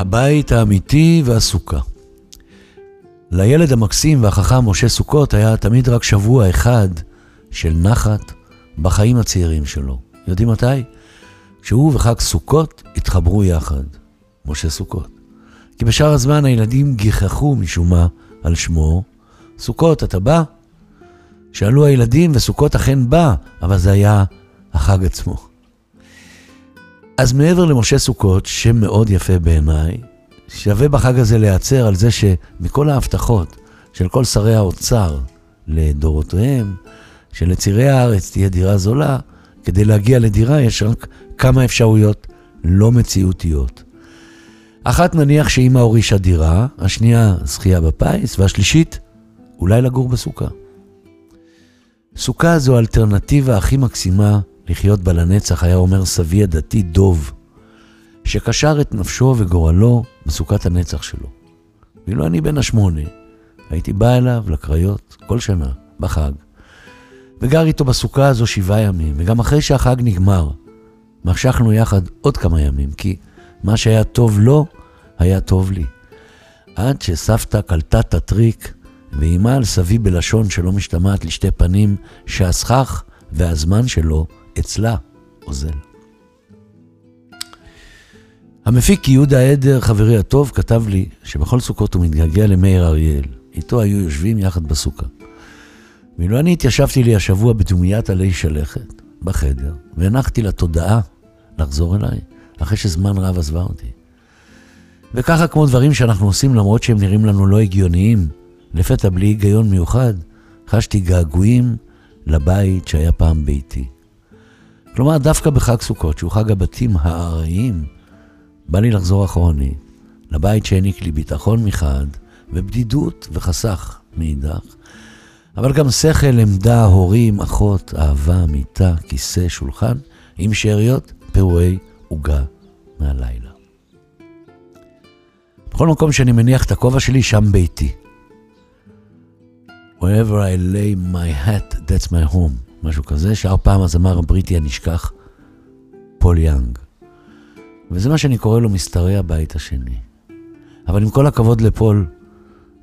הבית האמיתי והסוכה. לילד המקסים והחכם משה סוכות היה תמיד רק שבוע אחד של נחת בחיים הצעירים שלו. יודעים מתי? כשהוא וחג סוכות התחברו יחד, משה סוכות. כי בשאר הזמן הילדים גיחכו משום מה על שמו, סוכות, אתה בא? שאלו הילדים, וסוכות אכן בא, אבל זה היה החג עצמו. אז מעבר למשה סוכות, שם מאוד יפה בעיניי, שווה בחג הזה להיעצר על זה שמכל ההבטחות של כל שרי האוצר לדורותיהם, שלצירי הארץ תהיה דירה זולה, כדי להגיע לדירה יש רק כמה אפשרויות לא מציאותיות. אחת נניח שאמא הורישה דירה, השנייה זכייה בפיס, והשלישית, אולי לגור בסוכה. סוכה זו האלטרנטיבה הכי מקסימה לחיות בה לנצח, היה אומר סבי הדתי דוב, שקשר את נפשו וגורלו בסוכת הנצח שלו. ואילו אני בן השמונה, הייתי בא אליו לקריות כל שנה, בחג, וגר איתו בסוכה הזו שבעה ימים, וגם אחרי שהחג נגמר, משכנו יחד עוד כמה ימים, כי מה שהיה טוב לו, היה טוב לי. עד שסבתא קלטה את הטריק ואיימה על סבי בלשון שלא משתמעת לשתי פנים, שהסכך והזמן שלו אצלה אוזל. המפיק יהודה עדר, חברי הטוב, כתב לי שבכל סוכות הוא מתגעגע למאיר אריאל. איתו היו יושבים יחד בסוכה. ואילו אני התיישבתי לי השבוע בדומיית עלי שלכת, בחדר, והנחתי לתודעה לחזור אליי, אחרי שזמן רב עזבה אותי. וככה כמו דברים שאנחנו עושים למרות שהם נראים לנו לא הגיוניים, לפתע בלי היגיון מיוחד, חשתי געגועים לבית שהיה פעם ביתי. כלומר, דווקא בחג סוכות, שהוא חג הבתים הארעיים, בא לי לחזור אחרוני, לבית שהעניק לי ביטחון מחד, ובדידות וחסך מאידך, אבל גם שכל, עמדה, הורים, אחות, אהבה, מיטה, כיסא, שולחן, עם שאריות, פירועי עוגה מהלילה. בכל מקום שאני מניח את הכובע שלי, שם ביתי. Wherever I lay my hat, that's my home. משהו כזה, שר פעם הזמר הבריטי הנשכח, פול יאנג. וזה מה שאני קורא לו מסתרי הבית השני. אבל עם כל הכבוד לפול,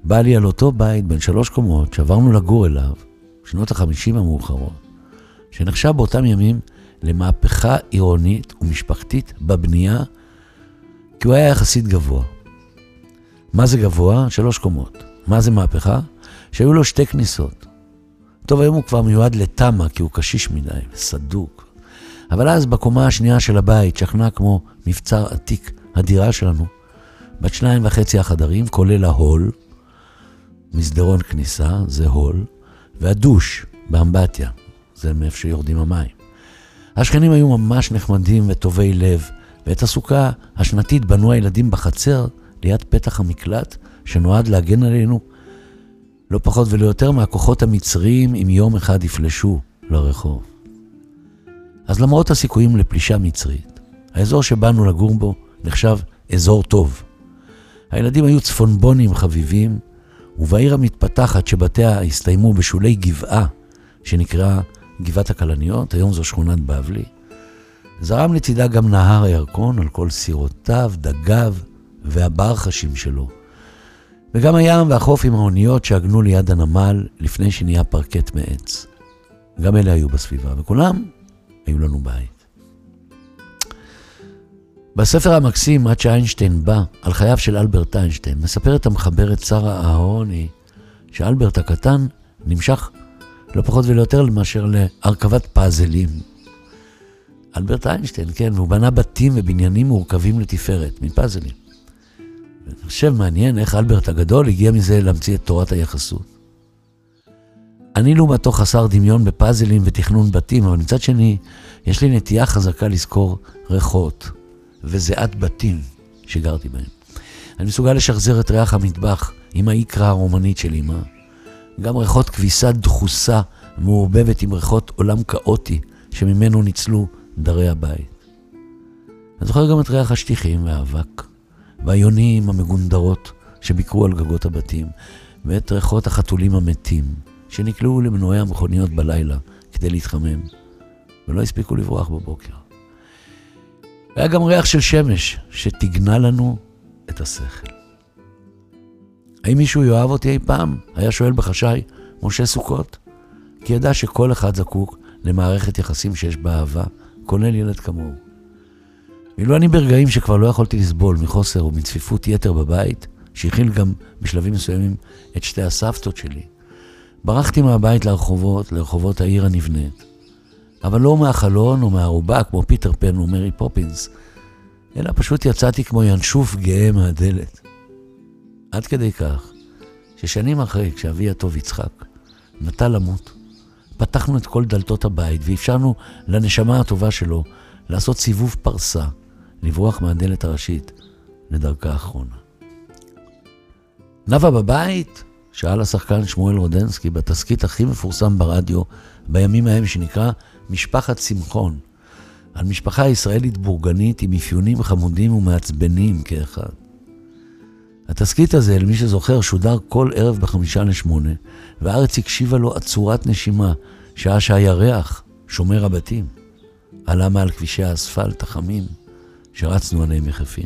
בא לי על אותו בית בן שלוש קומות שעברנו לגור אליו, שנות החמישים המאוחרות, שנחשב באותם ימים למהפכה עירונית ומשפחתית בבנייה, כי הוא היה יחסית גבוה. מה זה גבוה? שלוש קומות. מה זה מהפכה? שהיו לו שתי כניסות. טוב, היום הוא כבר מיועד לתמה, כי הוא קשיש מדי וסדוק. אבל אז בקומה השנייה של הבית שכנה כמו מבצר עתיק הדירה שלנו, בת שניים וחצי החדרים, כולל ההול, מסדרון כניסה, זה הול, והדוש באמבטיה, זה מאיפה שיורדים המים. השכנים היו ממש נחמדים וטובי לב, ואת הסוכה השנתית בנו הילדים בחצר ליד פתח המקלט, שנועד להגן עלינו לא פחות ולא יותר מהכוחות המצריים אם יום אחד יפלשו לרחוב. אז למרות הסיכויים לפלישה מצרית, האזור שבאנו לגור בו נחשב אזור טוב. הילדים היו צפונבונים חביבים, ובעיר המתפתחת שבתיה הסתיימו בשולי גבעה, שנקראה גבעת הכלניות, היום זו שכונת בבלי, זרם לצידה גם נהר הירקון על כל סירותיו, דגיו והברחשים שלו. וגם הים והחוף עם האוניות שעגנו ליד הנמל לפני שנהיה פרקט מעץ. גם אלה היו בסביבה, וכולם היו לנו בית. בספר המקסים, עד שאיינשטיין בא, על חייו של אלברט איינשטיין, מספרת המחברת שרה אהרוני שאלברט הקטן נמשך לא פחות ולא יותר מאשר להרכבת פאזלים. אלברט איינשטיין, כן, והוא בנה בתים ובניינים מורכבים לתפארת, מפאזלים. ואני חושב מעניין איך אלברט הגדול הגיע מזה להמציא את תורת היחסות. אני לעומתו חסר דמיון בפאזלים ותכנון בתים, אבל מצד שני, יש לי נטייה חזקה לזכור ריחות וזיעת בתים שגרתי בהם. אני מסוגל לשחזר את ריח המטבח עם האיקרה הרומנית של אמא. גם ריחות כביסה דחוסה מעורבבת עם ריחות עולם כאוטי שממנו ניצלו דרי הבית. אני זוכר גם את ריח השטיחים והאבק, והיונים המגונדרות שביקרו על גגות הבתים, ואת ריחות החתולים המתים שנקלעו למנועי המכוניות בלילה כדי להתחמם, ולא הספיקו לברוח בבוקר. היה גם ריח של שמש שתגנה לנו את השכל. האם מישהו יאהב אותי אי פעם? היה שואל בחשאי משה סוכות. כי ידע שכל אחד זקוק למערכת יחסים שיש בה אהבה, כולל ילד כמוהו. ואילו אני ברגעים שכבר לא יכולתי לסבול מחוסר ומצפיפות יתר בבית, שהכיל גם בשלבים מסוימים את שתי הסבתות שלי, ברחתי מהבית לרחובות, לרחובות העיר הנבנית. אבל לא מהחלון או מהארובה כמו פיטר פן או מרי פופינס, אלא פשוט יצאתי כמו ינשוף גאה מהדלת. עד כדי כך, ששנים אחרי, כשאבי הטוב יצחק נטה למות, פתחנו את כל דלתות הבית ואפשרנו לנשמה הטובה שלו לעשות סיבוב פרסה, לברוח מהדלת הראשית לדרכה האחרונה. נאוה בבית? שאל השחקן שמואל רודנסקי בתסכית הכי מפורסם ברדיו בימים ההם שנקרא משפחת שמחון, על משפחה ישראלית בורגנית עם אפיונים חמודים ומעצבנים כאחד. התסכית הזה, למי שזוכר, שודר כל ערב בחמישה לשמונה, והארץ הקשיבה לו עצורת נשימה, שעה שהירח, שומר הבתים, עלה מעל כבישי האספלט החמים שרצנו עליהם יחפים.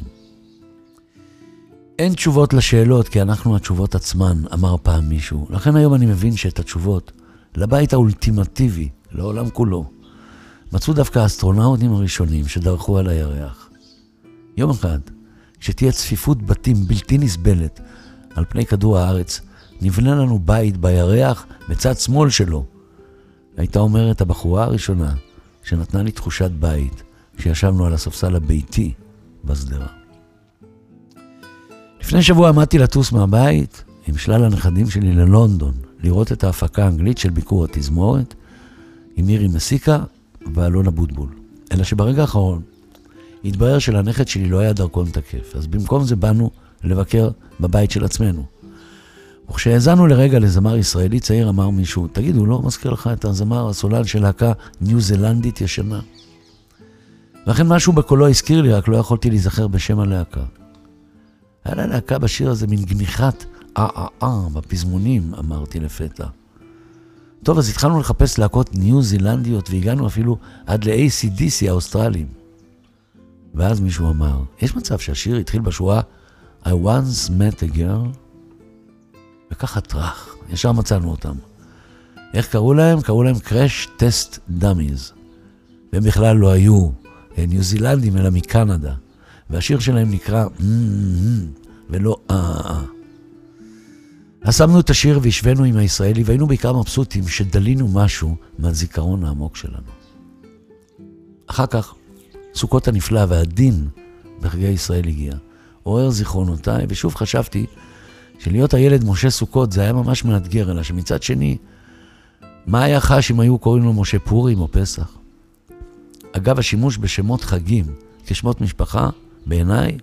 אין תשובות לשאלות, כי אנחנו התשובות עצמן, אמר פעם מישהו. לכן היום אני מבין שאת התשובות לבית האולטימטיבי, לעולם כולו, מצאו דווקא האסטרונאוטים הראשונים שדרכו על הירח. יום אחד, כשתהיה צפיפות בתים בלתי נסבלת על פני כדור הארץ, נבנה לנו בית בירח בצד שמאל שלו. הייתה אומרת הבחורה הראשונה שנתנה לי תחושת בית כשישבנו על הספסל הביתי בשדרה. לפני שבוע עמדתי לטוס מהבית עם שלל הנכדים שלי ללונדון, לראות את ההפקה האנגלית של ביקור התזמורת עם מירי מסיקה ואלון אבוטבול. אלא שברגע האחרון התברר שלנכד שלי לא היה דרכון תקף, אז במקום זה באנו לבקר בבית של עצמנו. וכשהאזנו לרגע לזמר ישראלי צעיר, אמר מישהו, תגיד, הוא לא מזכיר לך את הזמר הסולן של להקה ניו זלנדית ישנה? ואכן משהו בקולו הזכיר לי, רק לא יכולתי להיזכר בשם הלהקה. היה ללהקה בשיר הזה מין גניחת אה-אה-אה בפזמונים, אמרתי לפתע. טוב, אז התחלנו לחפש להקות ניו זילנדיות והגענו אפילו עד ל-ACDC האוסטרלים. ואז מישהו אמר, יש מצב שהשיר התחיל בשורה I once met a girl? וככה טראח, ישר מצאנו אותם. איך קראו להם? קראו להם Crash Test Dummies. והם בכלל לא היו ניו זילנדים, אלא מקנדה. והשיר שלהם נקרא ולא אה-אה. אז שמנו את השיר והשווינו עם הישראלי, והיינו בעיקר מבסוטים שדלינו משהו מהזיכרון העמוק שלנו. אחר כך, סוכות הנפלא והדין בחגי ישראל הגיע. עורר זיכרונותיי, ושוב חשבתי שלהיות הילד משה סוכות זה היה ממש מאתגר, אלא שמצד שני, מה היה חש אם היו קוראים לו משה פורים או פסח? אגב, השימוש בשמות חגים כשמות משפחה, בעיניי,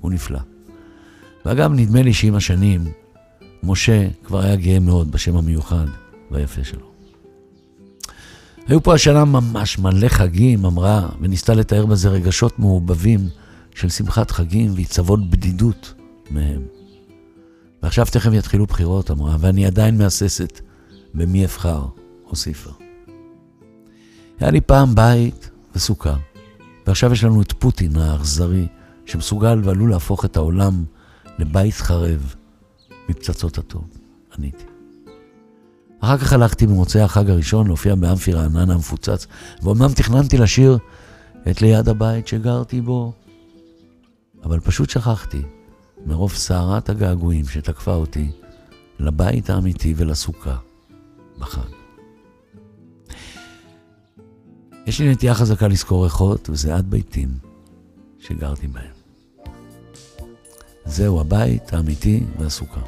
הוא נפלא. ואגב, נדמה לי שעם השנים, משה כבר היה גאה מאוד בשם המיוחד והיפה שלו. היו פה השנה ממש מלא חגים, אמרה, וניסתה לתאר בזה רגשות מעובבים של שמחת חגים ועיצבות בדידות מהם. ועכשיו תכף יתחילו בחירות, אמרה, ואני עדיין מהססת במי אבחר, הוסיפה. היה לי פעם בית וסוכה, ועכשיו יש לנו את פוטין האכזרי, שמסוגל ועלול להפוך את העולם לבית חרב מפצצות אטום. עניתי. אחר כך הלכתי במוצאי החג הראשון להופיע באמפי רעננה המפוצץ, ואומנם תכננתי לשיר את ליד הבית שגרתי בו, אבל פשוט שכחתי, מרוב סערת הגעגועים שתקפה אותי, לבית האמיתי ולסוכה בחג. יש לי נטייה חזקה לזכור ריחות, וזה עד ביתים שגרתי בהם. זהו הבית האמיתי והסוכה.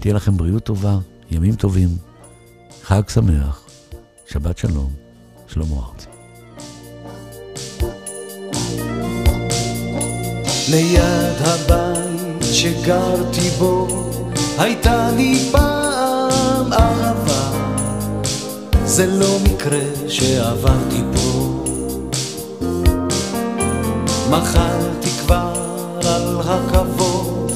תהיה לכם בריאות טובה, ימים טובים, חג שמח, שבת שלום, שלמה ארצי. ליד הבית שגרתי בו הייתה לי פעם זה לא מקרה שעברתי פה. מחלתי כבר על הכבוד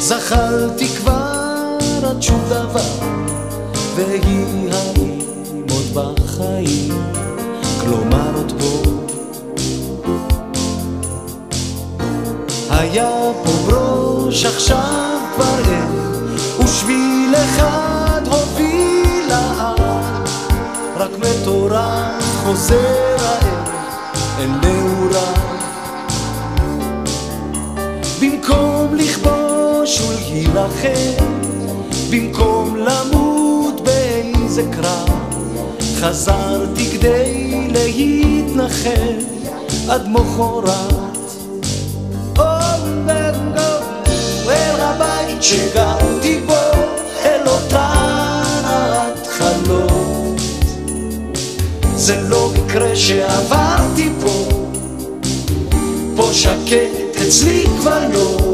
זחלתי כבר עד שום דבר והיא האם עוד בחיים כלומר עוד פה. היה פה ברוש עכשיו חוזר הער אל נעורה. במקום לכבוש ולהילחם, במקום למות באיזה קרב, חזרתי כדי להתנחם עד מחרת. אל הבית שגרתי שעברתי פה, פה שקט אצלי כבר לא.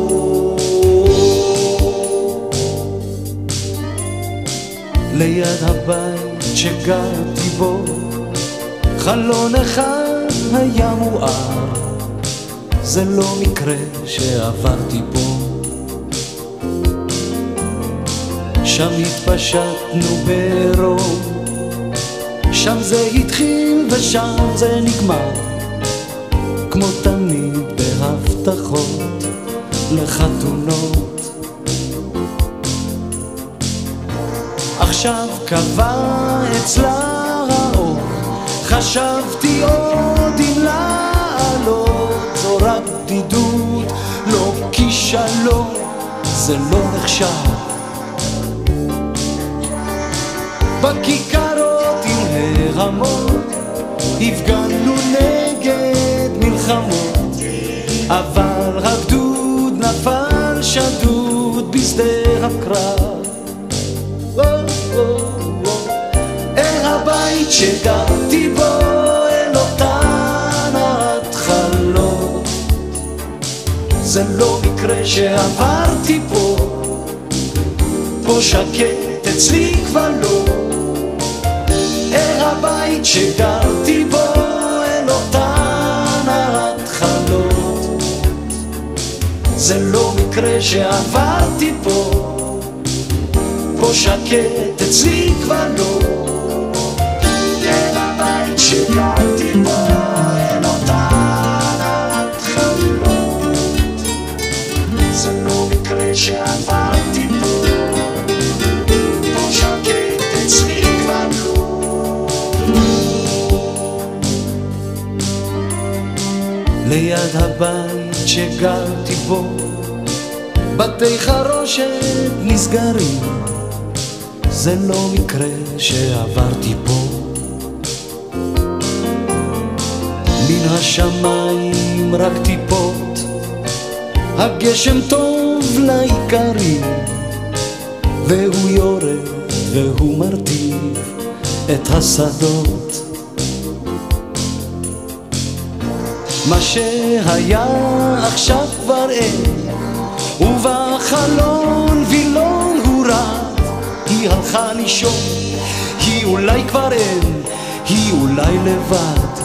ליד הבית שגרתי בו, חלון אחד היה מואר. זה לא מקרה שעברתי פה. שם התפשטנו ברוב, שם זה התחיל ושם זה נגמר, כמו תמיד בהבטחות לחתונות. עכשיו קבע אצלה האור, חשבתי עוד אם לעלות, זו רק בדידות, לא כישלון, זה לא נחשב. בכיכרות הרמות, הפגנו נגד מלחמות, אבל הגדוד נפל שדוד בשדה הקרב. אל הבית שגרתי בו, אל אותן ההתחלות. זה לא מקרה שעברתי פה, פה שקט אצלי כבר לא. הבית שגרתי בו, אל אותן ההתחלות. זה לא מקרה שעברתי פה, פה שקט אצלי כבר לא. אל הבית שגרתי ליד הבית שגרתי בו, בתי חרושת נסגרים, זה לא מקרה שעברתי פה. מן השמיים רק טיפות, הגשם טוב לאיכרים, והוא יורד והוא מרטיב את השדות. מה שהיה עכשיו כבר אין, ובחלון וילון הוא רב, היא הלכה לישון, היא אולי כבר אין, היא אולי לבד.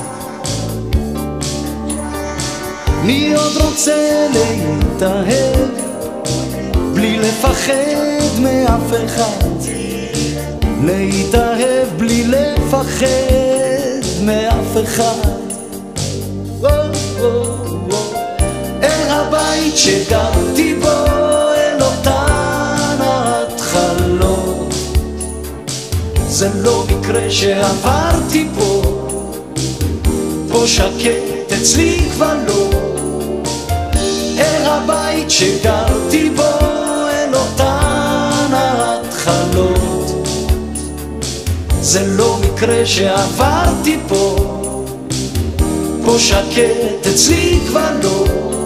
מי עוד רוצה להתאהב, בלי לפחד מאף אחד? להתאהב בלי לפחד מאף אחד. הבית שגרתי בו, אל אותן ההתחלות. זה לא מקרה שעברתי פה, פה שקט אצלי כבר לא. אל הבית שגרתי בו, אל אותן ההתחלות. זה לא מקרה שעברתי פה, פה שקט אצלי כבר לא.